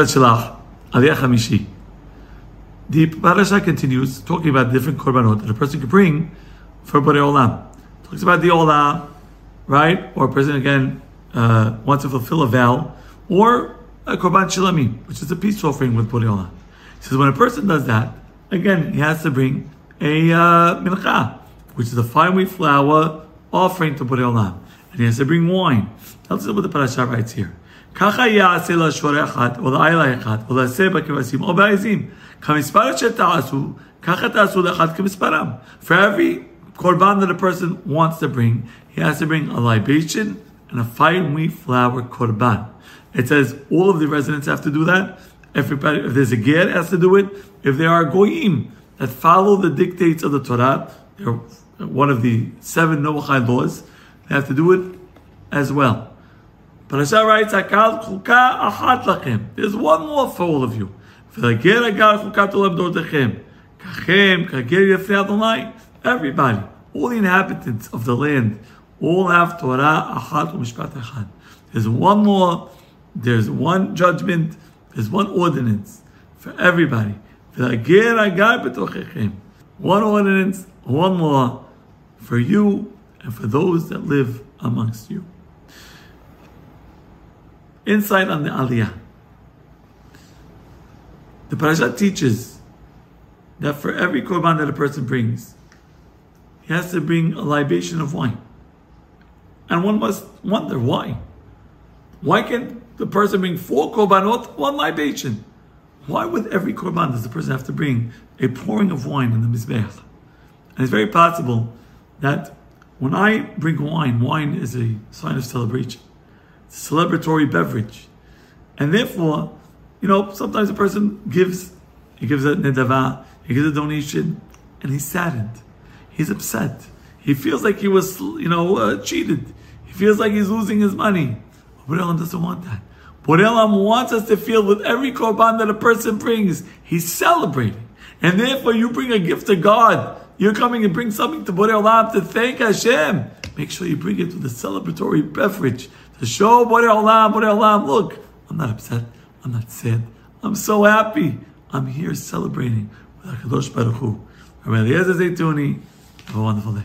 Shelach, Aliyah Chamishi. The parasha continues talking about different korbanot that a person could bring for Borei Olam. Talks about the Olah, right? Or a person again uh, wants to fulfill a vow, or a korban shilami, which is a peace offering with Borei Olam. He says when a person does that, again he has to bring a uh, which is a fine wheat flour offering to Borei Olam, and he has to bring wine. That's what the parasha writes here. ככה יעשה לשורה אחת, או לעילה אחת, או לעשה בכבשים, או בעזים. כמספר שתעשו, ככה תעשו לאחד כמספרם. For every korban that a person wants to bring, he has to bring a libation and a fine wheat flour korban. It says all of the residents have to do that. Everybody, if there's a ger, has to do it. If there are goyim that follow the dictates of the Torah, they're one of the seven Noachai laws, they have to do it as well. Parasha writes, "Akal chuka achat lachem." There's one more for all of you. V'lager agal chukat olam dordechem. Kachem kager yefnei Adonai. Everybody, all the inhabitants of the land, all have Torah achat u'mishpat achat. There's one law. There's one judgment. There's one ordinance for everybody. V'lager agal betochechem. One ordinance, one law for you and for those that live amongst you. Insight on the Aliyah. The parasha teaches that for every korban that a person brings, he has to bring a libation of wine. And one must wonder why. Why can't the person bring four korbanot, one libation? Why with every korban does the person have to bring a pouring of wine in the mizbeach? And it's very possible that when I bring wine, wine is a sign of celebration celebratory beverage. And therefore, you know, sometimes a person gives, he gives a nedava, he gives a donation, and he's saddened. He's upset. He feels like he was, you know, uh, cheated. He feels like he's losing his money. Borei doesn't want that. Borei wants us to feel with every korban that a person brings, he's celebrating. And therefore, you bring a gift to God. You're coming and bring something to Borei Olam to thank Hashem. Make sure you bring it with a celebratory beverage to show Borei Olam, Borei Olam, look, I'm not upset, I'm not sad, I'm so happy. I'm here celebrating with HaKadosh Baruch Hu. Rabbi Eliezer have a wonderful day.